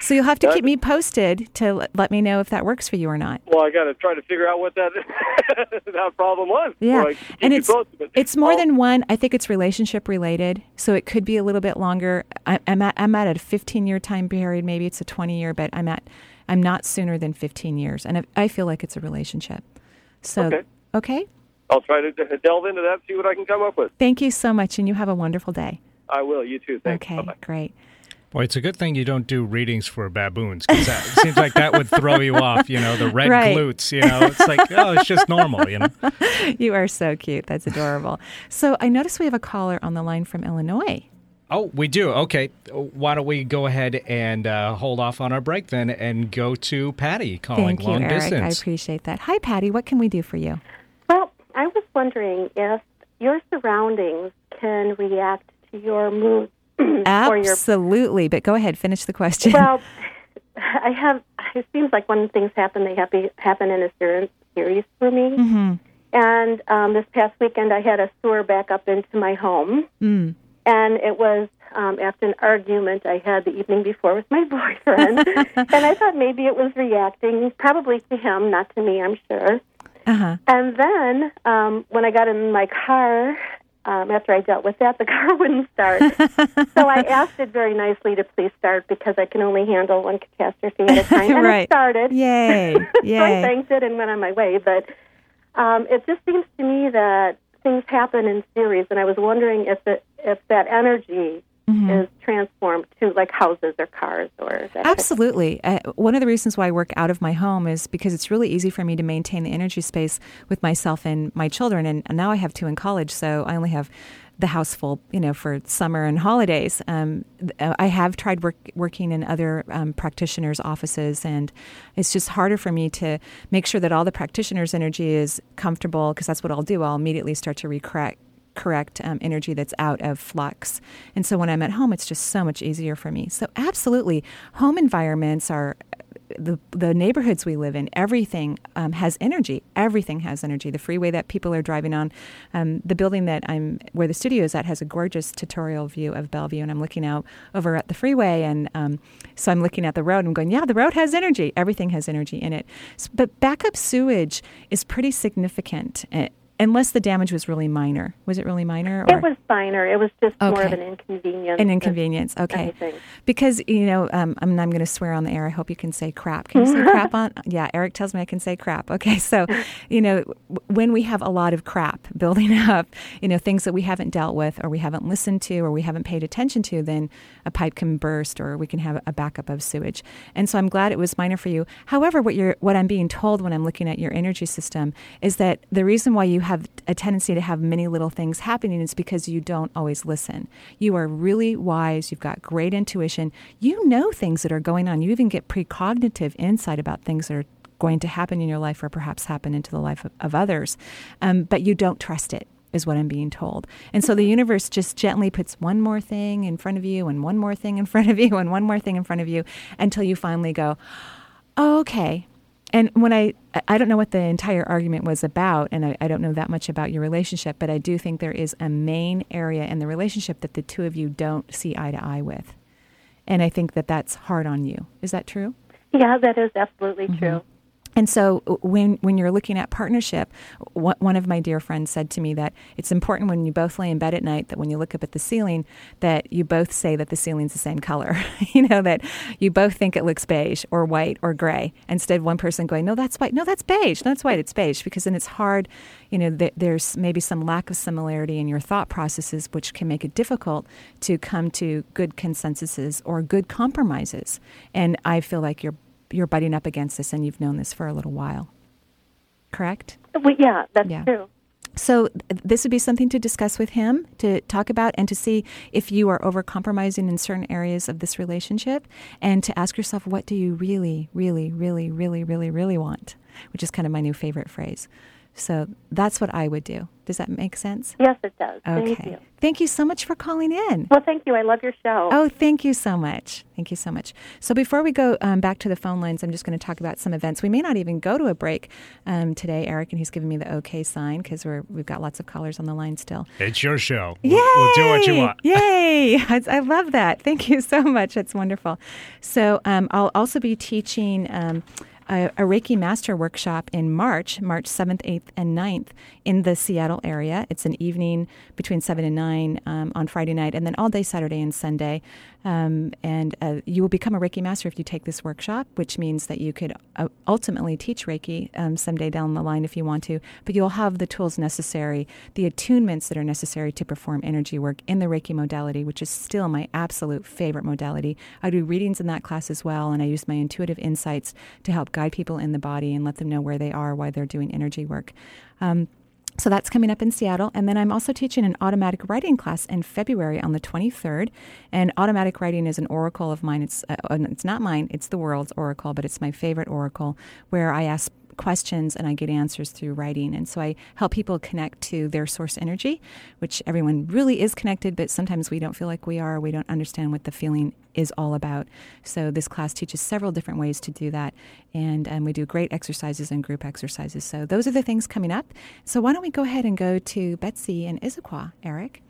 so you'll have to keep [LAUGHS] me posted to let me know if that works for you or not. Well, I got to try to figure out what that [LAUGHS] that problem was. Yeah, So I can keep and it's posted. It's more Oh, than one. I think it's relationship related, so it could be a little bit longer. I, I'm at I'm at a 15 year time period. Maybe it's a 20 year, but I'm at I'm not sooner than 15 years, and I, I feel like it's a relationship. So Okay. okay. I'll try to delve into that, see what I can come up with. Thank you so much, and you have a wonderful day. I will. You too. Thanks. Okay, Bye-bye. great. Boy, it's a good thing you don't do readings for baboons because it seems like that would throw you off. You know, the red Right. glutes. You know, it's like oh, it's just normal. You know. [LAUGHS] You are so cute. That's adorable. so I noticed we have a caller on the line from Illinois. Oh, we do. Okay, why don't we go ahead and uh, hold off on our break then and go to Patty calling Thank you, long Eric. distance. I appreciate that. Hi, Patty. What can we do for you? Well, I was wondering if your surroundings can react to your mood [CLEARS THROAT] or your. Absolutely. But go ahead. Finish the question. Well, [LAUGHS] I have. It seems like when things happen, they happy, happen in a series for me. hmm And um, this past weekend, I had a sewer back up into my home, Mm. and it was um, after an argument I had the evening before with my [LAUGHS] boyfriend. [LAUGHS] and I thought maybe it was reacting, probably to him, not to me. I'm sure. Uh huh. And then um, when I got in my car, um, after I dealt with that, the [LAUGHS] car wouldn't start. so I [LAUGHS] asked it very nicely to please start because I can only handle one catastrophe at a [LAUGHS] time. And Right. it started. Yay. so I thanked it and went on my way. But um, it just seems to me that things happen in series, and I was wondering if it, if that energy Mhm. is transformed to like houses or cars or that Absolutely. Uh, one of the reasons why I work out of my home is because it's really easy for me to maintain the energy space with myself and my children. And, and now I have two in college, so I only have the house full, you know, for summer and holidays. Um, I have tried work, working in other um, practitioners' offices, and it's just harder for me to make sure that all the practitioners' energy is comfortable because that's what I'll do. I'll immediately start to recorrect correct um, energy that's out of flux. And so when I'm at home, it's just so much easier for me. So, absolutely, home environments are the the neighborhoods we live in, everything um, has energy. Everything has energy. The freeway that people are driving on, um, the building that I'm where the studio is at has a gorgeous territorial view of Bellevue, and I'm looking out over at the freeway, and um, so I'm looking at the road. and I'm going, yeah, the road has energy. Everything has energy in it. But backup sewage is pretty significant. Eh, unless the damage was really minor. Was it really minor? Or? It was minor. It was just okay. more of an inconvenience. An inconvenience. Okay. Anything. Because you know, um, I'm, I'm going to swear on the air. I hope you can say crap. Can you say crap [LAUGHS] on? Yeah, Eric tells me I can say crap. Okay, so you know, when we have a lot of crap building [LAUGHS] up, you know, things that we haven't dealt with, or we haven't listened to, or we haven't paid attention to, then a pipe can burst, or we can have a backup of sewage. And so I'm glad it was minor for you. However, what you're what I'm being told when I'm looking at your energy system is that the reason why you have a tendency to have many little things happening is because you don't always listen. You are really wise, you've got great intuition, you know things that are going on. You even get precognitive insight about things that are going to happen in your life or perhaps happen into the life of, of others, um, but you don't trust it is what I'm being told. And so the universe just gently puts one more thing in front of you and one more thing in front of you and one more thing in front of you until you finally go, oh, okay, and when I, I don't know what the entire argument was about, and I, I, don't know that much about your relationship, but I do think there is a main area in the relationship that the two of you don't see eye to eye with. And I think that that's hard on you. Is that true? Yeah, that is absolutely mm-hmm. true. And so, uh, when when you're looking at partnership, one of my dear friends said to me that it's important when you both lay in bed at night that when you look up at the ceiling, that you both say that the ceiling's the same color. [LAUGHS] you know that you both think it looks beige or white or gray. Instead, one person going, "No, that's white. No, that's beige. No, that's white. It's beige." Because then it's hard. You know, th- there's maybe some lack of similarity in your thought processes, which can make it difficult to come to good consensuses or good compromises. And I feel like you're you're butting up against this and you've known this for a little while. Correct? Well, yeah, that's yeah. true. So this would be something to discuss with him to talk about and to see if you are over compromising in certain areas of this relationship and to ask yourself what do you really really really really really really want which is kind of my new favorite phrase so that's what I would do. Does that make sense? Yes, it does. Okay. Thank you. Thank you so much for calling in. Well, thank you. I love your show. Oh, thank you so much. Thank you so much. So before we go um, back to the phone lines, I'm just going to talk about some events. We may not even go to a break um, today, Eric, and he's giving me the okay sign because we're we've got lots of callers on the line still. It's your show. Yay! We'll, we'll do what you want. [LAUGHS] Yay! I, I, love that. Thank you so much. That's wonderful. So um, I'll also be teaching. A, a, Reiki Master Workshop in March, March 7th, 8th, and 9th in the Seattle area. It's an evening between 7 and 9 um, on Friday night, and then all day Saturday and Sunday. Um, and uh, you will become a Reiki Master if you take this workshop, which means that you could uh, ultimately teach Reiki um, someday down the line if you want to. But you'll have the tools necessary, the attunements that are necessary to perform energy work in the Reiki modality, which is still my absolute favorite modality. I do readings in that class as well, and I use my intuitive insights to help guide people in the body and let them know where they are why they're doing energy work. Um, so that's coming up in Seattle. And then I'm also teaching an automatic writing class in February on the 23rd. And automatic writing is an oracle of mine. It's, uh, it's not mine, it's the world's oracle, but it's my favorite oracle where I ask questions and I get answers through writing. And so I help people connect to their source energy, which everyone really is connected, but sometimes we don't feel like we are. We don't understand what the feeling is all about. So this class teaches several different ways to do that. And um, we do great exercises and group exercises. So those are the things coming up. So why don't we go ahead and go to Betsy and Issaquah, Eric?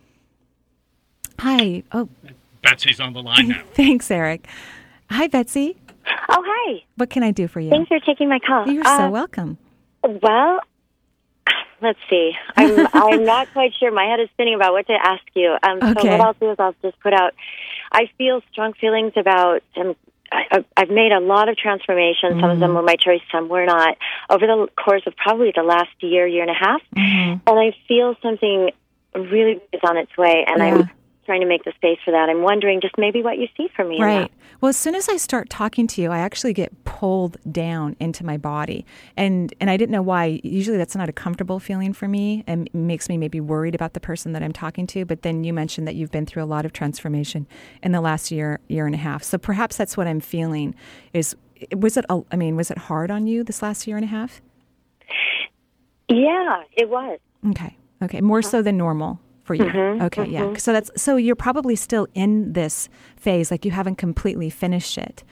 Hi. Oh, Betsy's on the line now. [LAUGHS] Thanks, Eric. Hi, Betsy. Oh, hi. What can I do for you? Thanks for taking my call. You're uh, so welcome. Well, let's see. I'm [LAUGHS] I'm not quite sure. My head is spinning about what to ask you. Um, okay. So what I'll do is I'll just put out. I feel strong feelings about. Um, I, I've made a lot of transformations. Mm-hmm. Some of them mm-hmm. were my choice, some were not. Over the course of probably the last year, year and a half, mm-hmm. and I feel something really is on its way, and yeah. I'm trying to make the space for that. I'm wondering just maybe what you see for me. Right. Well, as soon as I start talking to you, I actually get pulled down into my body, and and I didn't know why. Usually, that's not a comfortable feeling for me, and makes me maybe worried about the person that I'm talking to. But then you mentioned that you've been through a lot of transformation in the last year year and a half, so perhaps that's what I'm feeling. Is was it? a- I mean, was it hard on you this last year and a half? Yeah, it was. Okay. Okay. More uh-huh. so than normal for you. Mhm, Okay. Yeah. mhm. So that's so you're probably still in this phase, like you haven't completely finished it,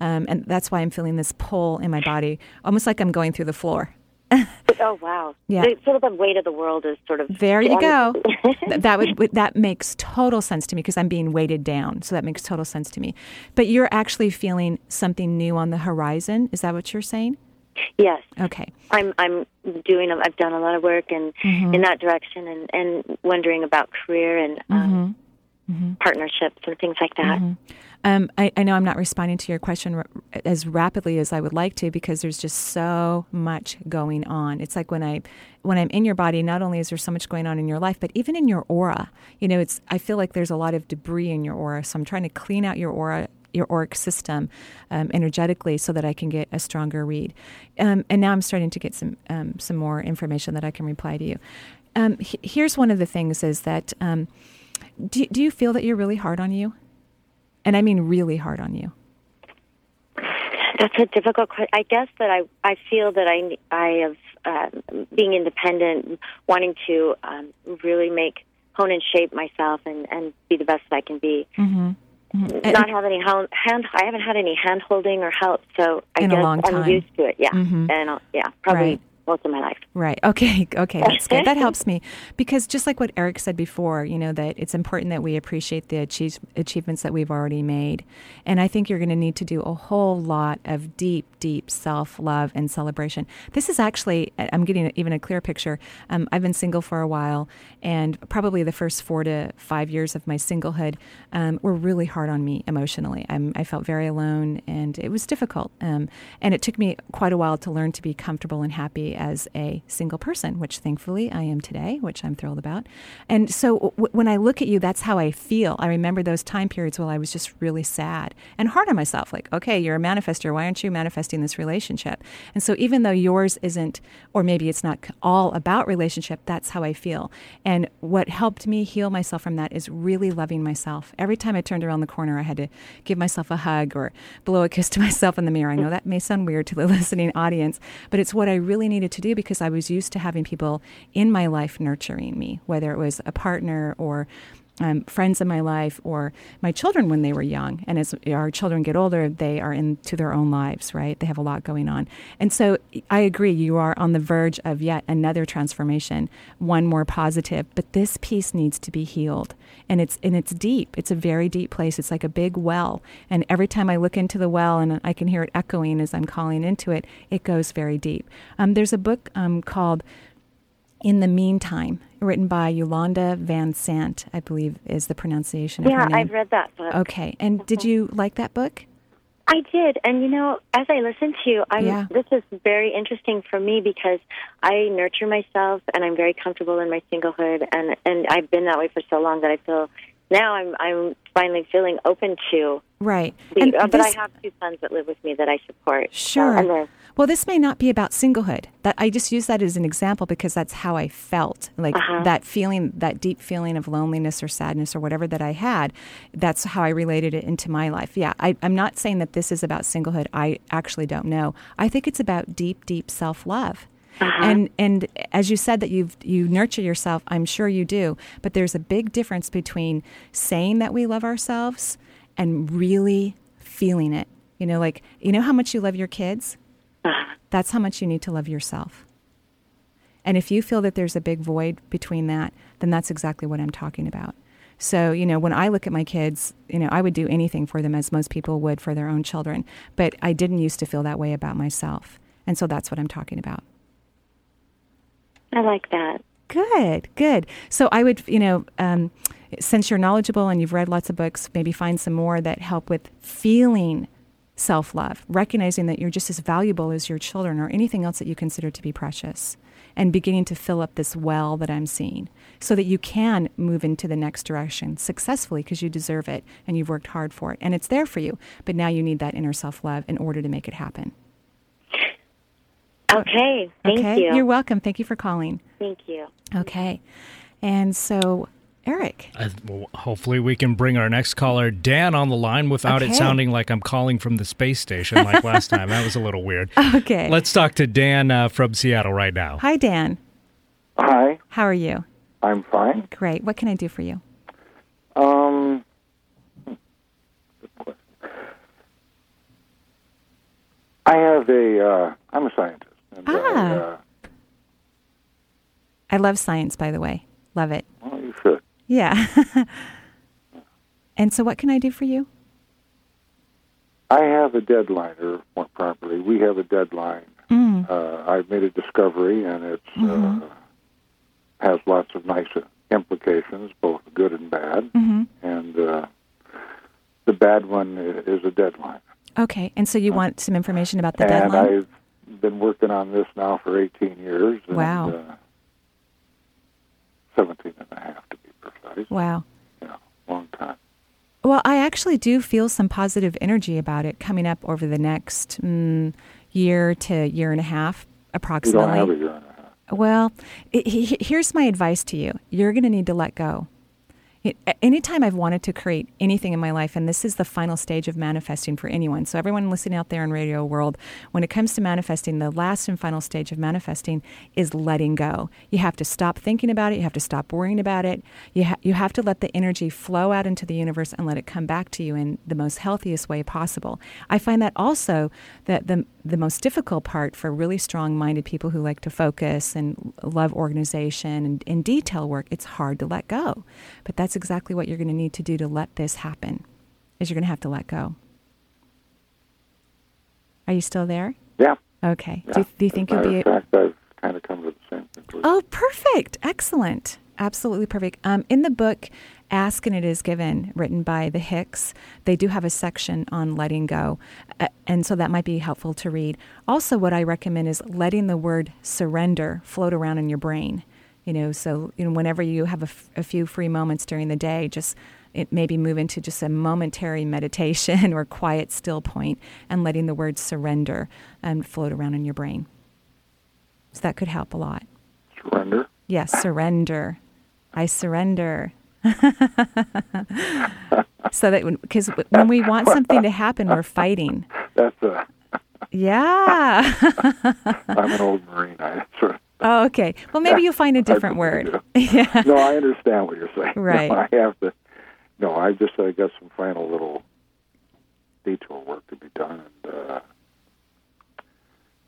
um, and that's why I'm feeling this pull in my body, almost like I'm going through the floor. [LAUGHS] Oh wow. Yeah. The, sort of the weight of the world is sort of There you go. [LAUGHS] that would- that makes total sense to me because I'm being weighted down. So that makes total sense to me. But you're actually feeling something new on the horizon. Is that what you're saying? Yes. Okay. I'm I'm doing a- I've done a lot of work and Mhm. in that direction and and wondering about career and um, partnerships and things like that. Um, I, I know I'm not responding to your question r- as rapidly as I would like to because there's just so much going on. It's like when I when I'm in your body, not only is there so much going on in your life, but even in your aura. You know, it's I feel like there's a lot of debris in your aura, so I'm trying to clean out your aura. Your auric system um, energetically, so that I can get a stronger read. Um, and now I'm starting to get some um, some more information that I can reply to you. Um, he- here's one of the things: is that um, do do you feel that you're really hard on you? And I mean really hard on you. That's a difficult question. I guess that I I feel that I I have um, being independent, wanting to um, really make hone and shape myself and and be the best that I can be. Mm-hmm. Not have any hand, hand I haven't had any hand holding or help, so I In a guess I'm used to it. Yeah, Mhm. and uh, yeah, probably Right. most of my life. Right. Okay. [LAUGHS] Okay. That's good. That [LAUGHS] helps me because just like what Eric said before, you know, that it's important that we appreciate the achieve, achievements that we've already made. And I think you're going to need to do a whole lot of deep, deep self love and celebration. This is actually, I'm getting even a clear picture. Um, I've been single for a while, and probably the first four to five years of my singlehood um, were really hard on me emotionally. I'm, I felt very alone, and it was difficult. Um, and it took me quite a while to learn to be comfortable and happy as a single person, which thankfully I am today, which I'm thrilled about. And so w- when I look at you, that's how I feel. I remember those time periods while I was just really sad and hard on myself. Like, okay, you're a manifester. Why aren't you manifesting this relationship? And so even though yours isn't, or maybe it's not all about relationship, that's how I feel. And what helped me heal myself from that is really loving myself. Every time I turned around the corner, I had to give myself a hug or blow a kiss to [LAUGHS] myself in the mirror. I know that may sound weird to the [LAUGHS] listening audience, but it's what I really needed to do because I was used to having people in my life nurturing me, whether it was a partner or um, friends in my life or my children when they were young. And as our children get older, they are into their own lives, right? They have a lot going on. And so I agree, you are on the verge of yet another transformation, one more positive, but this piece needs to be healed. And it's and it's deep. It's a very deep place. It's like a big well. And every time I look into the well and I can hear it echoing as I'm calling into it, it goes very deep. Um, there's a book um, called in the Meantime, written by Iyanla Vanzant, I believe is the pronunciation of Yeah, her name. I've read that book. Okay. And did you like that book? I did, and you know, as I listen to you, I'm, Yeah. this is very interesting for me because I nurture myself, and I'm very comfortable in my singlehood, and and I've been that way for so long that I feel now I'm I'm finally feeling open to. Right. The, And uh, but I have two sons that live with me that I support. So- Sure. and they're- well, this may not be about singlehood. That I just use that as an example because that's how I felt. Like Uh-huh. that feeling, that deep feeling of loneliness or sadness or whatever that I had. That's how I related it into my life. Yeah, I, I'm not saying that this is about singlehood. I actually don't know. I think it's about deep, deep self love. And and as you said that you you nurture yourself, I'm sure you do. But there's a big difference between saying that we love ourselves and really feeling it. You know, like you know how much you love your kids. [LAUGHS] That's how much you need to love yourself. And if you feel that there's a big void between that, then that's exactly what I'm talking about. So, you know, when I look at my kids, you know, I would do anything for them as most people would for their own children. But I didn't used to feel that way about myself. And so that's what I'm talking about. I like that. Good, good. So I would, you know, um, since you're knowledgeable and you've read lots of books, maybe find some more that help with feeling self love, recognizing that you're just as valuable as your children or anything else that you consider to be precious, and beginning to fill up this well that I'm seeing so that you can move into the next direction successfully because you deserve it and you've worked hard for it and it's there for you. But now you need that inner self love in order to make it happen. Okay, thank okay? you. You're welcome. Thank you for calling. Thank you. Okay. And so, Eric. Uh, well, hopefully, we can bring our next caller, Dan, on the line without Okay. it sounding like I'm calling from the space station like [LAUGHS] last time. That was a little weird. Okay. Let's talk to Dan uh, from Seattle right now. Hi, Dan. Hi, How are you? I'm fine. Great. What can I do for you? Um, good question. I have a. Uh, I'm a scientist. And I, Ah. uh, I love science, by the way. Love it. well, you should. Yeah. [LAUGHS] and so, what can I do for you? I have a deadline, or more properly, we have a deadline. Mm. Uh, I've made a discovery, and it's Mhm. uh, has lots of nice implications, both good and bad. Mhm. And uh, the bad one is a deadline. Okay. And so, you want some information about the and deadline? I've been working on this now for 18 years. And, Wow. Uh, 17 and a half to Wow. Long time. Well, I actually do feel some positive energy about it coming up over the next mm, year to year and a half, You approximately. don't have a year and a half. Well, it, he, here's my advice to you you're going to need to let go. Anytime I've wanted to create anything in my life, and this is the final stage of manifesting for anyone. So, everyone listening out there in radio world, when it comes to manifesting, the last and final stage of manifesting is letting go. You have to stop thinking about it. You have to stop worrying about it. You, ha- you have to let the energy flow out into the universe and let it come back to you in the most healthiest way possible. I find that also that the, the most difficult part for really strong minded people who like to focus and love organization and, and detail work, it's hard to let go. But that's exactly what you're going to need to do to let this happen, is you're going to have to let go. Are you still there? Yeah. Okay. Yeah. Do, you, do you think you'll be fact, kind of come to the same conclusion. Oh, perfect. Excellent. Absolutely perfect. Um, in the book, Ask and It Is Given, written by the Hicks, they do have a section on letting go. Uh, and so that might be helpful to read. Also, what I recommend is letting the word surrender float around in your brain. You know, so you know, whenever you have a, f- a few free moments during the day, just it maybe move into just a momentary meditation [LAUGHS] or quiet still point and letting the word surrender um, float around in your brain. So that could help a lot. Surrender. Yes, surrender. I surrender. [LAUGHS] so that because when we want something to happen, we're fighting. [LAUGHS] That's a. Yeah. [LAUGHS] I'm an old Marine. I sort of. oh, okay. Well, maybe you'll find a different word. yeah. No, I understand what you're saying. Right. No, I have to. No, I just I got some final little detail work to be done, and uh,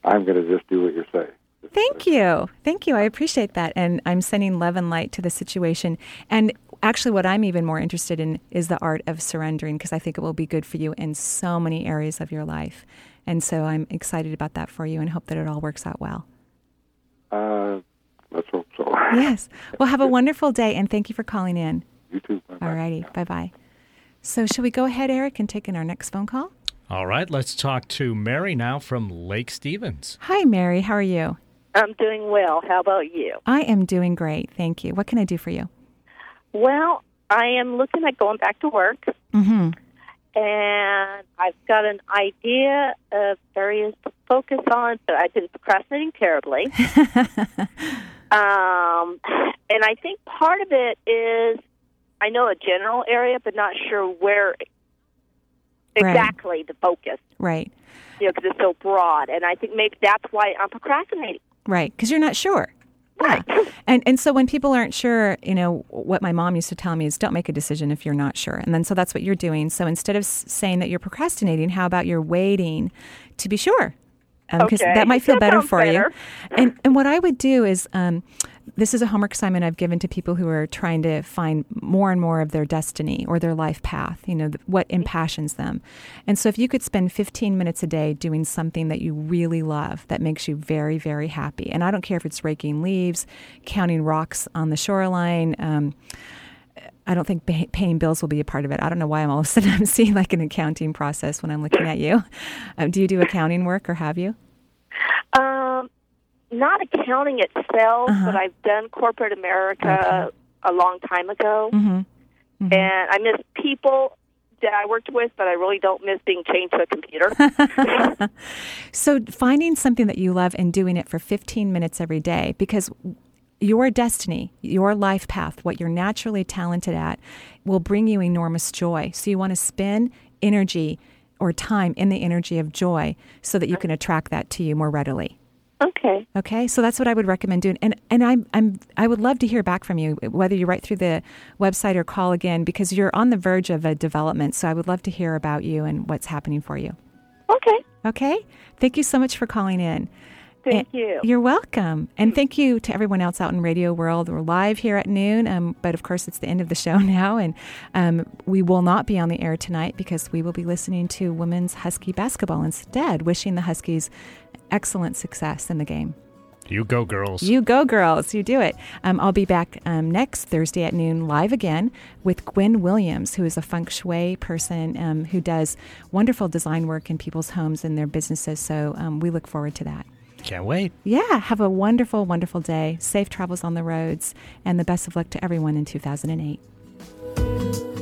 I'm going to just do what you say. Thank you. Thank you. I appreciate that. And I'm sending love and light to the situation. And actually, what I'm even more interested in is the art of surrendering because I think it will be good for you in so many areas of your life. And so I'm excited about that for you and hope that it all works out well. Uh, let's hope so. [LAUGHS] Yes. Well, have a wonderful day and thank you for calling in. You too. All righty. Bye bye. So, shall we go ahead, Eric, and take in our next phone call? All right, let's talk to Mary now from Lake Stevens. Hi, Mary. How are you? I'm doing well. How about you? I am doing great. Thank you. What can I do for you? Well, I am looking at going back to work, Mm-hmm. and I've got an idea of areas to focus on, but I've been procrastinating terribly. [LAUGHS] um, and I think part of it is I know a general area, but not sure where exactly the focus. Right. You know, because it's so broad, and I think maybe that's why I'm procrastinating. Right, because you're not sure. Yeah. And and so when people aren't sure, you know, what my mom used to tell me is don't make a decision if you're not sure. And then so that's what you're doing. So instead of saying that you're procrastinating, how about you're waiting to be sure? Because Okay. that might feel That better for better. you. And and what I would do is um, this is a homework assignment I've given to people who are trying to find more and more of their destiny or their life path, you know, what impassions them. And so if you could spend 15 minutes a day doing something that you really love that makes you very, very happy, and I don't care if it's raking leaves, counting rocks on the shoreline, um, I don't think pay, paying bills will be a part of it. I don't know why I'm all of a sudden [LAUGHS] I'm seeing like an accounting process when I'm looking at you. Um, do you do accounting work or have you? Not accounting itself, Uh-huh. but I've done corporate America a long time ago, Mm-hmm. and I miss people that I worked with, but I really don't miss being chained to a computer. [LAUGHS] So finding something that you love and doing it for 15 minutes every day because your destiny, your life path, what you're naturally talented at will bring you enormous joy. So you want to spend energy or time in the energy of joy so that you can attract that to you more readily. Okay. Okay, so that's what I would recommend doing, and and I'm I'm I would love to hear back from you, whether you write through the website or call again, because you're on the verge of a development. So I would love to hear about you and what's happening for you. Okay. Okay, thank you so much for calling in. Thank you. You're welcome, and thank you to everyone else out in Radio World. We're live here at noon, um, but of course it's the end of the [LAUGHS] show now, and um, we will not be on the air tonight because we will be listening to women's Husky basketball instead. Wishing the Huskies excellent success in the game. You go, girls. You go, girls. You do it. Um, I'll be back um, next Thursday at noon live again with Gwen Williams, who is a feng shui person um, who does wonderful design work in people's homes and their businesses. So um, we look forward to that. Can't wait. Yeah, have a wonderful, wonderful day. Safe travels on the roads, and the best of luck to everyone in 2008.